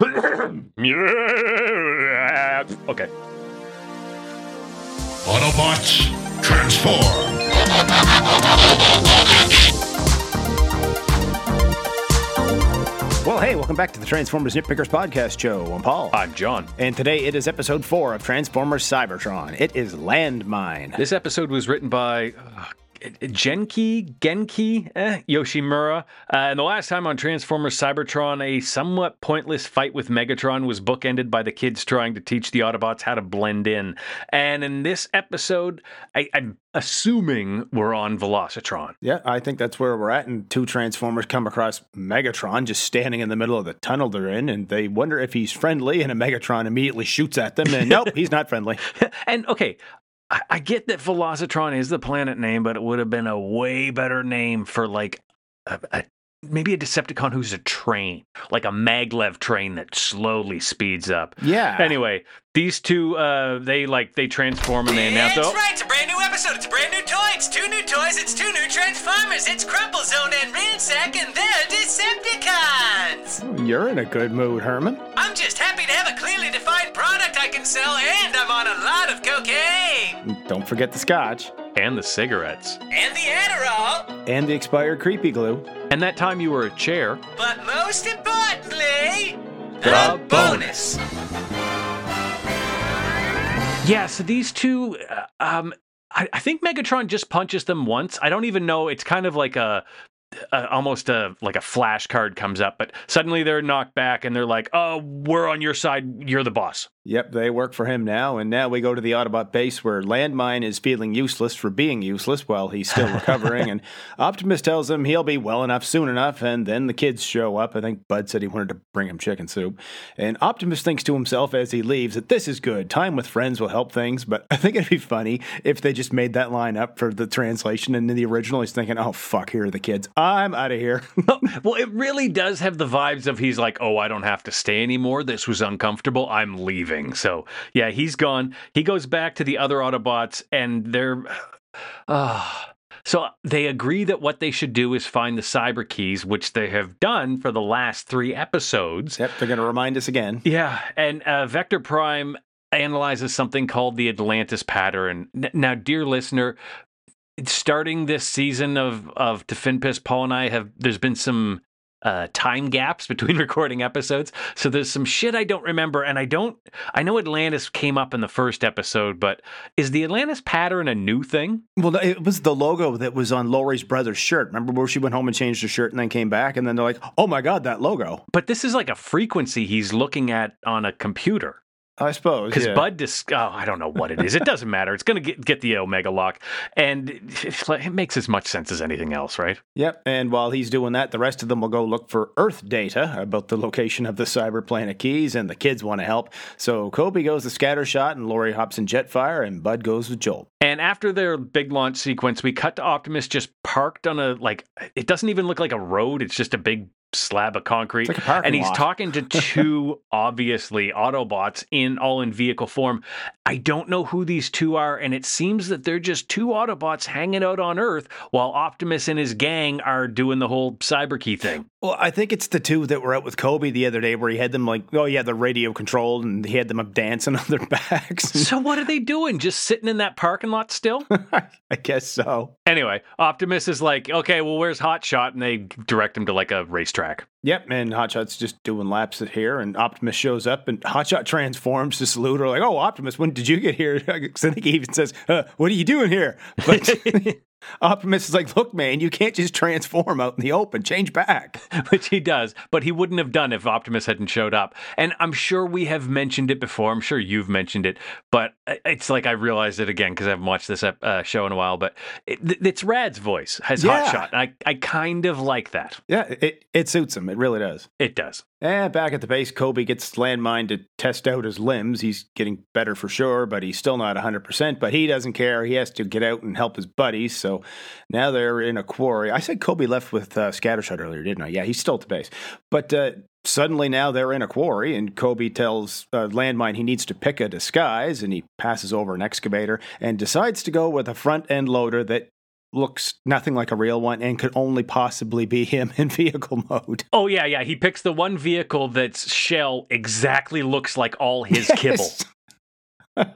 okay. Autobots, transform! Well, hey, welcome back to the Transformers Nitpickers Podcast Show. I'm Paul. I'm John. And today it is episode four of Transformers Cybertron. It is Landmine. This episode was written by uh, Genki Genki eh, Yoshimura. Uh, and the last time on Transformers Cybertron, a somewhat pointless fight with Megatron was bookended by the kids trying to teach the Autobots how to blend in. And in this episode, I, I'm assuming we're on Velocitron. Yeah, I think that's where we're at. And two Transformers come across Megatron just standing in the middle of the tunnel they're in, and they wonder if he's friendly. And a Megatron immediately shoots at them, and nope, he's not friendly. and okay, I, I get that Velocitron is the planet name, but it would have been a way better name for like a, a maybe a Decepticon who's a train, like a maglev train that slowly speeds up. Yeah. Anyway, these two, uh, they like they transform and they announce. That's oh, right, it's a brand new episode. It's a brand new toy. It's two new toys. It's two new Transformers. It's Crumplezone and Ransack, and they're Decepticons. You're in a good mood, Herman. Don't forget the scotch and the cigarettes. and the Adderall. and the expired creepy glue. And that time you were a chair. But most importantly, The a bonus. Yeah, so these two, uh, um, I, I think Megatron just punches them once. I don't even know. It's kind of like a, a almost a like a flash card comes up, but suddenly they're knocked back and they're like, "Oh, we're on your side. You're the boss." Yep, they work for him now, and now we go to the Autobot base where Landmine is feeling useless for being useless while he's still recovering, and Optimus tells him he'll be well enough soon enough, and then the kids show up. I think Bud said he wanted to bring him chicken soup, and Optimus thinks to himself as he leaves that this is good. Time with friends will help things, but I think it'd be funny if they just made that line up for the translation, and in the original he's thinking, oh fuck, here are the kids. I'm out of here. well, it really does have the vibes of he's like, "Oh, I don't have to stay anymore. This was uncomfortable. I'm leaving." So yeah, he's gone. He goes back to the other Autobots, and they're. Uh, so they agree that what they should do is find the cyber keys, which they have done for the last three episodes. yep, they're going to remind us again. Yeah, and uh, Vector Prime analyzes something called the Atlantis pattern. Now, dear listener, starting this season of of To Fin Piss, Paul and I have there's been some uh, time gaps between recording episodes, so there's some shit I don't remember, and I don't. I know Atlantis came up in the first episode, but is the Atlantis pattern a new thing? Well, it was the logo that was on Lori's brother's shirt. Remember where she went home and changed her shirt and then came back, and then they're like, "Oh my god, that logo!" But this is like a frequency he's looking at on a computer. I suppose Because yeah. Bud, dis- oh, I don't know what it is. It doesn't matter. It's going to get, get the Omega lock, and it makes as much sense as anything else, right? Yep. And while he's doing that, the rest of them will go look for Earth data about the location of the cyber planet keys, and the kids want to help. So Coby goes to Scattershot, and Lori hops in Jetfire, and Bud goes with Jolt. And after their big launch sequence, we cut to Optimus just parked on a like. It doesn't even look like a road. It's just a big slab of concrete, like and he's lot. talking to two obviously Autobots in all in vehicle form. I don't know who these two are, and it seems that they're just two Autobots hanging out on Earth while Optimus and his gang are doing the whole cyber key thing. Well, I think it's the two that were out with Coby the other day, where he had them like, oh yeah, the radio controlled, and he had them up dancing on their backs. So what are they doing? Just sitting in that parking lot still? I guess so. anyway, Optimus is like, okay, well, where's Hotshot? And they direct him to like a racetrack. Yep, and Hotshot's just doing laps at here, and Optimus shows up, and Hotshot transforms to salute her, like, "Oh, Optimus, when did you get here?" 'Cause I think he even says, uh, "What are you doing here?" But Optimus is like, "Look, man, you can't just transform out in the open. Change back." which he does, but he wouldn't have done if Optimus hadn't showed up. And I'm sure we have mentioned it before. I'm sure you've mentioned it, but it's like I realized it again because I haven't watched this uh, show in a while. But it, it's Rad's voice has Yeah. Hotshot. And I I kind of like that. Yeah, it it suits him. It really does. It does. And back at the base, Coby gets landmine to test out his limbs. He's getting better for sure, but he's still not 100%. But he doesn't care. He has to get out and help his buddies. So now they're in a quarry. I said Coby left with uh, Scattershot earlier, didn't I? Yeah, he's still at the base. But uh, suddenly now they're in a quarry, and Coby tells uh, Landmine he needs to pick a disguise, and he passes over an excavator and decides to go with a front end loader that looks nothing like a real one and could only possibly be him in vehicle mode. Oh yeah, yeah. He picks the one vehicle that's shell exactly looks like all his kibble.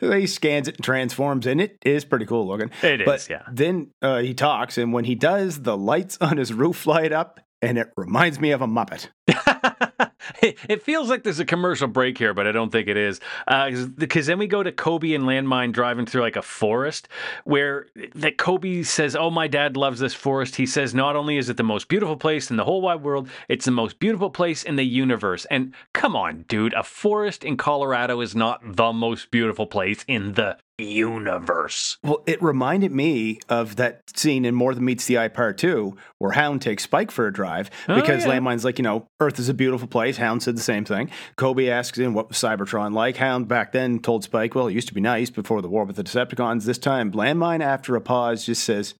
he scans it and transforms, and it is pretty cool looking. It is, but yeah. Then uh, he talks, and when he does, the lights on his roof light up, and it reminds me of a Muppet. it, feels like there's a commercial break here, but I don't think it is. Uh, because then we go to Coby and Landmine driving through like a forest where that Coby says, Oh, my dad loves this forest. He says, Not only is it the most beautiful place in the whole wide world, it's the most beautiful place in the universe. And come on, dude, a forest in Colorado is not the most beautiful place in the universe. Well, it reminded me of that scene in More Than Meets the Eye Part 2 where Hound takes Spike for a drive oh, because Oh, yeah. Landmine's like, you know, Earth is a beautiful place. Hound said the same thing. Coby asks him what was Cybertron like. Hound back then told Spike, well, it used to be nice before the war with the Decepticons. This time, Landmine, after a pause, just says,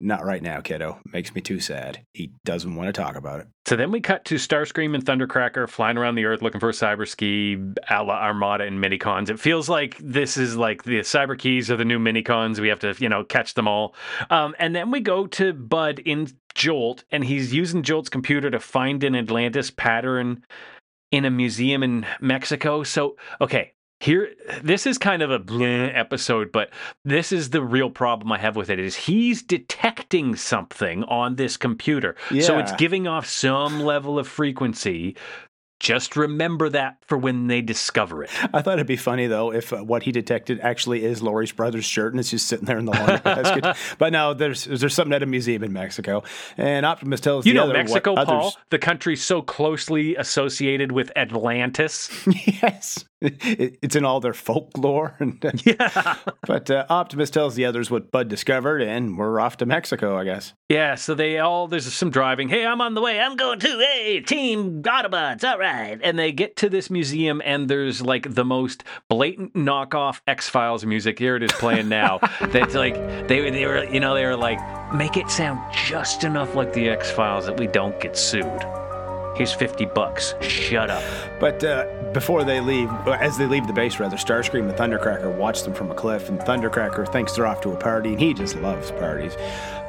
not right now, kiddo. Makes me too sad. He doesn't want to talk about it. So then we cut to Starscream and Thundercracker flying around the Earth looking for cyber keys, a la Armada and Minicons. It feels like this is like the cyber keys are the new Minicons. We have to, you know, catch them all. Um, and then we go to Bud in Jolt, and he's using Jolt's computer to find an Atlantis pattern in a museum in Mexico. So, okay. Here, this is kind of a episode, but this is the real problem I have with it. Is he's detecting something on this computer, so it's giving off some level of frequency. Just remember that for when they discover it. I thought it'd be funny though if uh, what he detected actually is Lori's brother's shirt and it's just sitting there in the laundry basket. But no, there's there's something at a museum in Mexico, and Optimus tells You the know, other Mexico, what Paul, others- the country so closely associated with Atlantis. yes, it, it's in all their folklore. And, uh, yeah. but uh, Optimus tells the others what Bud discovered, and we're off to Mexico, I guess. Yeah, so they all, there's some driving. Hey, I'm on the way. I'm going too. Hey, team Autobots. All right. And they get to this museum, and there's like the most blatant knockoff X Files music. Here it is playing now. That's like, they, they were, you know, they were like, make it sound just enough like the X Files that we don't get sued. Here's 50 bucks. Shut up. But uh, before they leave, as they leave the base, rather, Starscream and Thundercracker watch them from a cliff, and Thundercracker thinks they're off to a party, and he just loves parties.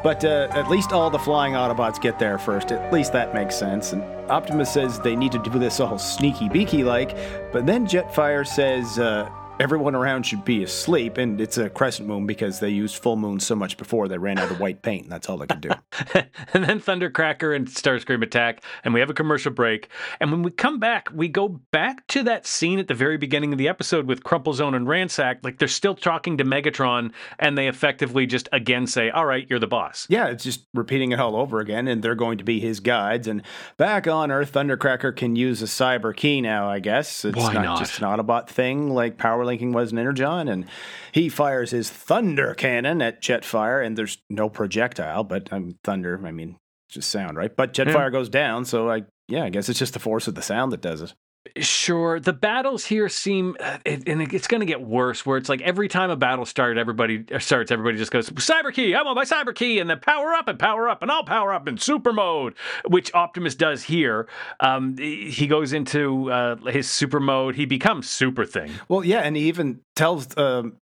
But uh, at least all the flying Autobots get there first. At least that makes sense. And Optimus says they need to do this all sneaky beaky like, but then Jetfire says uh, everyone around should be asleep, and it's a crescent moon because they used full moon so much before they ran out of white paint, and that's all they could do. and then Thundercracker and Starscream attack, and we have a commercial break. And when we come back, we go back to that scene at the very beginning of the episode with Crumplezone and Ransack. Like they're still talking to Megatron, and they effectively just again say, "All right, you're the boss." Yeah, it's just repeating it all over again, and they're going to be his guides. And back on Earth, Thundercracker can use a cyber key now, I guess. It's Why not, not? just an Autobot thing like power linking was in Energon. And he fires his Thunder Cannon at Jetfire, and there's no projectile, but um, thunder, I mean, just sound, right? But Jetfire goes down, so I, yeah, I guess it's just the force of the sound that does it. Sure, the battles here seem, uh, and it's going to get worse. Where it's like every time a battle started, everybody starts, everybody just goes cyber key. I want my cyber key, and then power up and power up, and I'll power up in super mode, which Optimus does here. Um, he goes into uh, his super mode. He becomes super thing. Well, yeah, and he even tells um,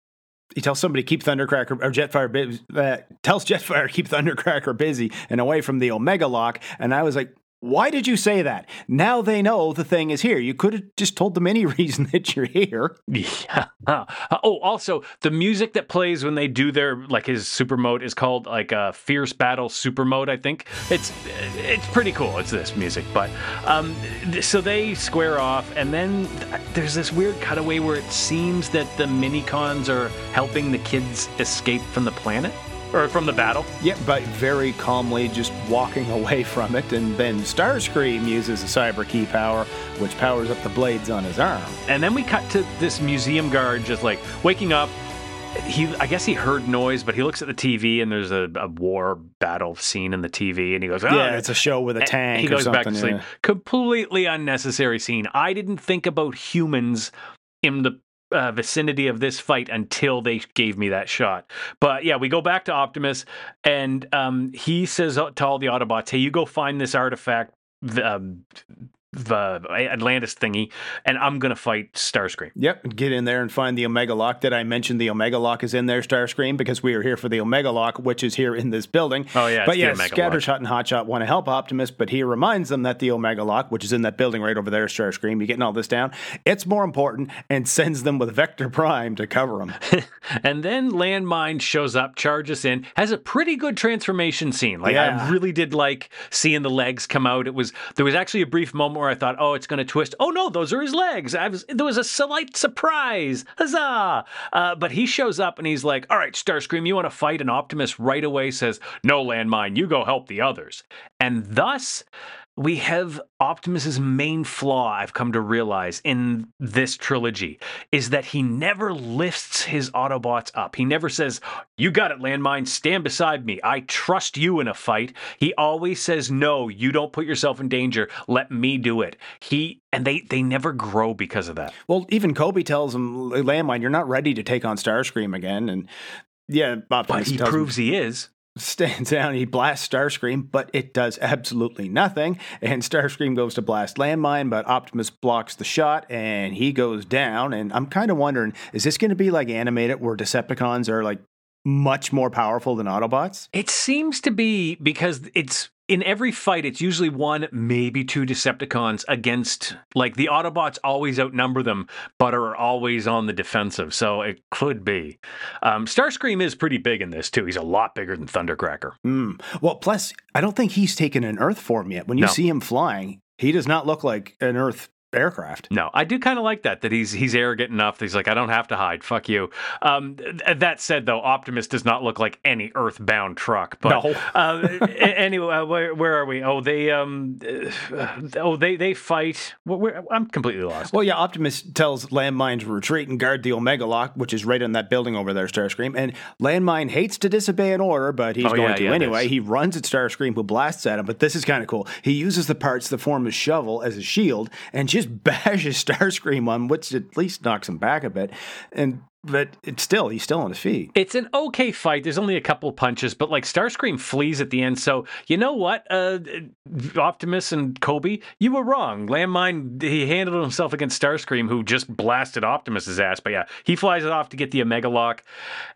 he tells somebody keep Thundercracker or Jetfire. Uh, tells Jetfire keep Thundercracker busy and away from the Omega Lock. And I was like, why did you say that? Now they know the thing is here. You could have just told them any reason that you're here. Yeah. Uh, oh, also the music that plays when they do their like his super mode is called like a fierce battle super mode. I think it's it's pretty cool. It's this music, but um, so they square off, and then there's this weird cutaway where it seems that the minicons are helping the kids escape from the planet or from the battle. Yeah, but very calmly just walking away from it. And then Starscream uses a cyber key power, which powers up the blades on his arm. And then we cut to this museum guard just like waking up. He, I guess he heard noise, but he looks at the TV and there's a, a war battle scene in the TV, and he goes, "Oh, yeah, it's a show with a tank He goes back to sleep. yeah. Completely unnecessary scene. I didn't think about humans in the uh, vicinity of this fight until they gave me that shot. But yeah, we go back to Optimus, and um, he says to all the Autobots, "Hey, you go find this artifact." Um, uh, Atlantis thingy, and I'm gonna fight Starscream. Yep, get in there and find the Omega Lock. Did I mention the Omega Lock is in there, Starscream? Because we are here for the Omega Lock, which is here in this building. Oh, yeah, but it's the yeah, Omega Lock. Scattershot and Hotshot want to help Optimus, but he reminds them that the Omega Lock, which is in that building right over there, Starscream, you getting all this down? It's more important, and sends them with Vector Prime to cover them. And then Landmine shows up, charges in, has a pretty good transformation scene. Like Yeah. I really did like seeing the legs come out. It was there was actually a brief moment where I thought, oh, it's going to twist. Oh no, those are his legs. Was there was a slight surprise. Huzzah! Uh, but he shows up and he's like, all right, Starscream, you want to fight? And Optimus right away says, no, Landmine, you go help the others. And thus. We have Optimus's main flaw, I've come to realize in this trilogy, is that he never lifts his Autobots up. He never says, You got it, Landmine, stand beside me. I trust you in a fight. He always says, No, you don't put yourself in danger. Let me do it. He and they they never grow because of that. Well, even Coby tells him, Landmine, you're not ready to take on Starscream again. And yeah, But Optimus he tells him- proves he is. Stands down, he blasts Starscream, but it does absolutely nothing. And Starscream goes to blast Landmine, but Optimus blocks the shot and he goes down. And I'm kind of wondering, is this going to be like animated where Decepticons are like much more powerful than Autobots? It seems to be because it's in every fight, it's usually one, maybe two Decepticons against, like, the Autobots always outnumber them, but are always on the defensive. So it could be. Um, Starscream is pretty big in this, too. He's a lot bigger than Thundercracker. Hmm. Well, plus, I don't think he's taken an Earth form yet. When you No. see him flying, he does not look like an Earth aircraft. No, I do kind of like that. That he's he's arrogant enough. That he's like, I don't have to hide. Fuck you. Um, th- that said, though, Optimus does not look like any Earthbound truck. But No. uh, anyway, uh, where, where are we? Oh, they um, uh, oh they they fight. Where, where, I'm completely lost. Well, yeah, Optimus tells Landmine to retreat and guard the Omega Lock, which is right on that building over there, Starscream. And Landmine hates to disobey an order, but he's Oh, going yeah, to yeah, anyway. He runs at Starscream, who blasts at him. But this is kind of cool. He uses the parts that form his shovel as a shield and just bashes Starscream on, which at least knocks him back a bit. And but it's still he's still on his feet. It's an okay fight. There's only a couple punches, but like Starscream flees at the end. So you know what, uh, Optimus and Coby, you were wrong. Landmine he handled himself against Starscream, who just blasted Optimus's ass. But yeah, he flies it off to get the Omega Lock,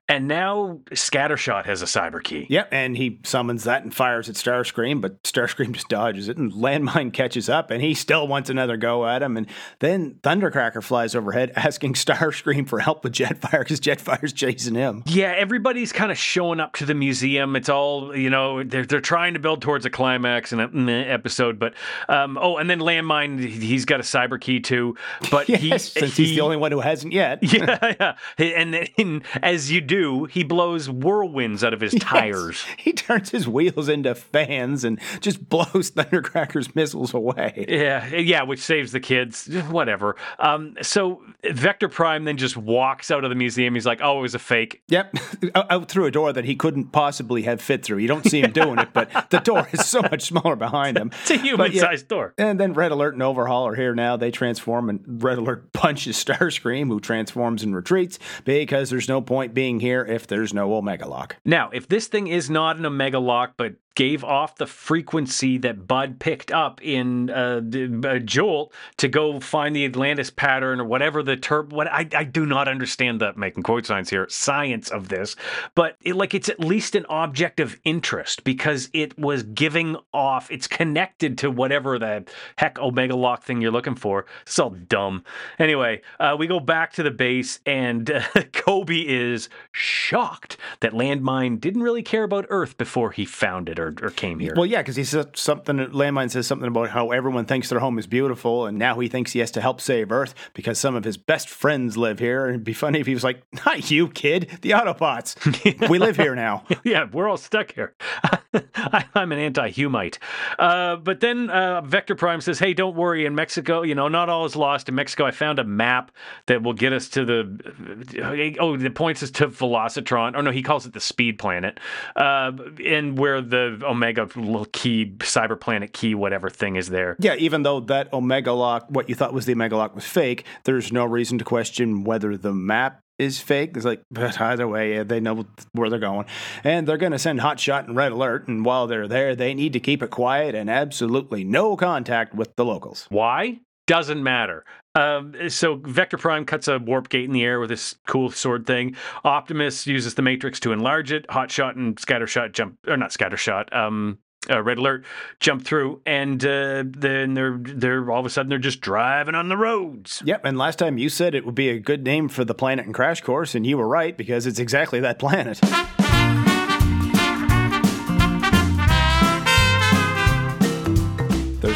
and now Scattershot has a cyber key. Yep, and he summons that and fires at Starscream, but Starscream just dodges it, and Landmine catches up, and he still wants another go at him. And then Thundercracker flies overhead, asking Starscream for help with Jetfire because Jetfire's chasing him. Yeah, everybody's kind of showing up to the museum. It's all you know. They're they're trying to build towards a climax in an episode, but um, oh, and then Landmine, he's got a cyber key too. But he, Yes, since he's the only one who hasn't yet. yeah, yeah. And then, as you do, he blows whirlwinds out of his tires. He turns his wheels into fans and just blows Thundercracker's missiles away. Yeah, yeah, which saves the kids. Whatever. Um, so Vector Prime then just walks out of the museum. He's like, "Oh, it was a fake." Yep, out, out through a door that he couldn't possibly have fit through. You don't see him doing it, but the door is so much smaller behind him. It's a But yeah, human-sized door. And then Red Alert and Overhaul are here now. They transform, and Red Alert punches Starscream, who transforms and retreats because there's no point being here if there's no Omega Lock. Now, if this thing is not an Omega Lock, but gave off the frequency that Bud picked up in uh, the- uh, Jolt to go find the Atlantis pattern or whatever the term. What I, I do not understand the making quote signs here science of this, but it, like it's at least an object of interest because it was giving off. It's connected to whatever the heck Omega Lock thing you're looking for. It's all dumb. Anyway, uh, we go back to the base, and Coby is shocked that Landmine didn't really care about Earth before he found it or, or came here. Well, yeah, because he says something. Landmine says something about how everyone thinks their home is beautiful, and now he thinks he has to help save Earth because some of his best friends live here. And it'd be funny if he was like, "Not you, kid. The Autobots. we live here now." yeah, we're all stuck here. I, I'm an anti-Humite. Uh, but then uh, Vector Prime says, "Hey, don't worry. In Mexico, you know, not all is lost. In Mexico, I found a map that will get us to the oh, that points us to Velocitron. Or no, he calls it the Speed Planet, uh, and where the Omega little key, Cyber Planet key, whatever thing is there. Yeah, even though that Omega Lock, what you thought was the Omega Lock, was fake, there's no reason to question whether the map is fake. It's like, but either way, they know where they're going. And they're going to send Hotshot and Red Alert. And while they're there, they need to keep it quiet and absolutely no contact with the locals. Why? Doesn't matter. Um, so Vector Prime cuts a warp gate in the air with this cool sword thing. Optimus uses the Matrix to enlarge it. Hotshot and Scattershot jump, or not Scattershot. Um, uh, Red Alert jump through, and uh, then they're they're all of a sudden they're just driving on the roads. Yep. And last time you said it would be a good name for the planet and Crash Course, and you were right because it's exactly that planet.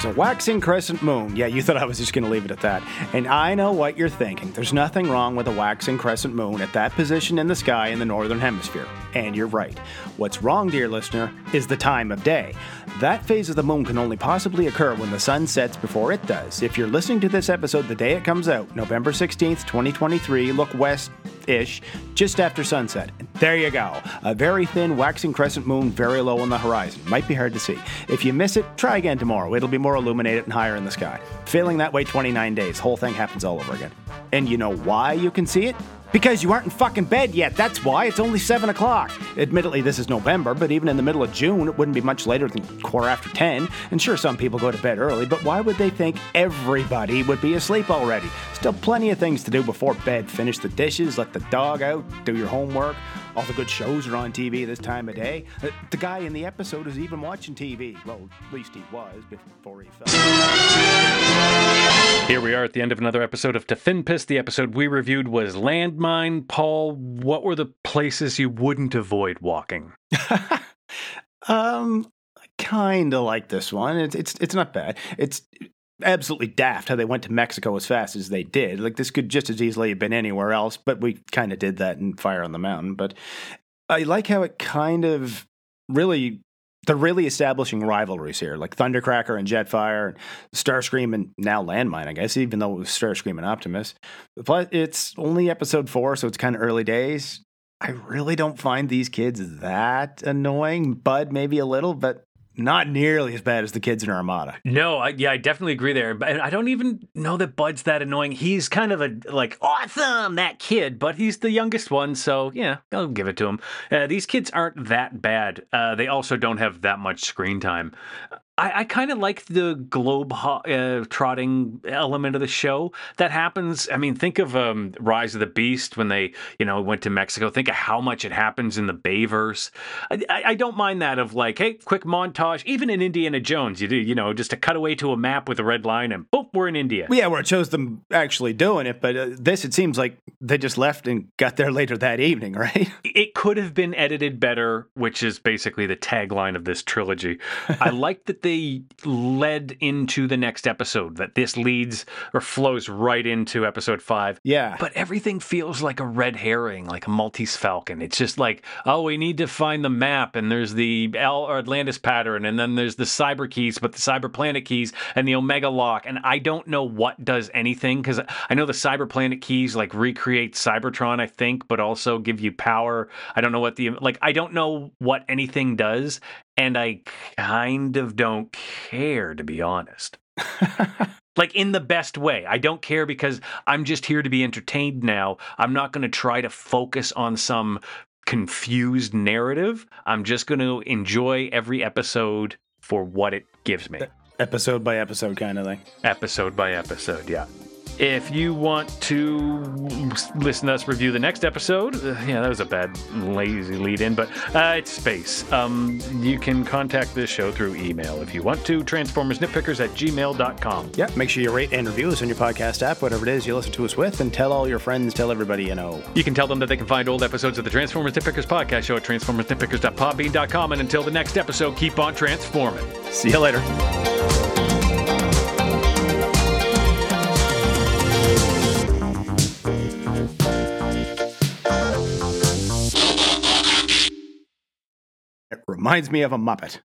There's a waxing crescent moon. Yeah, you thought I was just going to leave it at that. And I know what you're thinking. There's nothing wrong with a waxing crescent moon at that position in the sky in the northern hemisphere. And you're right. What's wrong, dear listener, is the time of day. That phase of the moon can only possibly occur when the sun sets before it does. If you're listening to this episode the day it comes out, November 16th, 2023, look west ish, just after sunset. There you go. A very thin waxing crescent moon very low on the horizon. Might be hard to see. If you miss it, try again tomorrow. It'll be more illuminated and higher in the sky. Failing that way 29 days. Whole thing happens all over again. And you know why you can see it? Because you aren't in fucking bed yet, that's why. It's only 7 o'clock. Admittedly, this is November, but even in the middle of June, it wouldn't be much later than quarter after 10. And sure, some people go to bed early, but why would they think everybody would be asleep already? Still plenty of things to do before bed. Finish the dishes, let the dog out, do your homework. All the good shows are on TV this time of day. Uh, The guy in the episode is even watching TV. Well, at least he was before he fell. Here we are at the end of another episode of To Fin Piss. The episode we reviewed was Landmine. Paul, what were the places you wouldn't avoid walking? Um, I kind of like this one. It's it's it's not bad. It's absolutely daft how they went to Mexico as fast as they did. Like this could just as easily have been anywhere else, but we kind of did that in Fire on the Mountain. But I like how it kind of really they're really establishing rivalries here, like Thundercracker and Jetfire, and Starscream and now Landmine, I guess, even though it was Starscream and Optimus. But it's only episode four, so it's kind of early days. I really don't find these kids that annoying. Bud, maybe a little, but not nearly as bad as the kids in Armada. No, I, yeah, I definitely agree there. But I don't even know that Bud's that annoying. He's kind of a like awesome that kid, but he's the youngest one, so yeah, I'll give it to him. Uh, these kids aren't that bad. Uh, they also don't have that much screen time. I, I kind of like the globe ho- uh, trotting element of the show that happens. I mean, think of um, Rise of the Beast when they, you know, went to Mexico. Think of how much it happens in the Bayverse. I, I, I don't mind that of like, hey, quick montage. Even in Indiana Jones, you do, you know, just a cutaway to a map with a red line, and boom, we're in India. Yeah, where it shows them actually doing it, but uh, this it seems like they just left and got there later that evening, right? it could have been edited better, which is basically the tagline of this trilogy. I like that they led into the next episode, that this leads or flows right into episode five. Yeah. But everything feels like a red herring, like a Maltese Falcon. It's just like, oh, we need to find the map, and there's the L or Atlantis pattern, and then there's the cyber keys, but the cyber planet keys and the Omega lock. And I don't know what does anything because I know the cyber planet keys like recreate Cybertron, I think, but also give you power. I don't know what the like. I don't know what anything does, and I kind of don't care to be honest. like in the best way. I don't care because I'm just here to be entertained now. I'm not going to try to focus on some confused narrative. I'm just going to enjoy every episode for what it gives me. episode by episode kind of thing. Episode by episode, yeah. If you want to listen to us review the next episode, uh, yeah, that was a bad, lazy lead in, but uh, it's space. Um, you can contact this show through email if you want to, transformersnitpickers at gmail.com. Yep. Make sure you rate and review us on your podcast app, whatever it is you listen to us with, and tell all your friends, tell everybody you know. You can tell them that they can find old episodes of the Transformers Nitpickers podcast show at transformersnitpickers.podbean.com. And until the next episode, keep on transforming. See you later. Reminds me of a Muppet.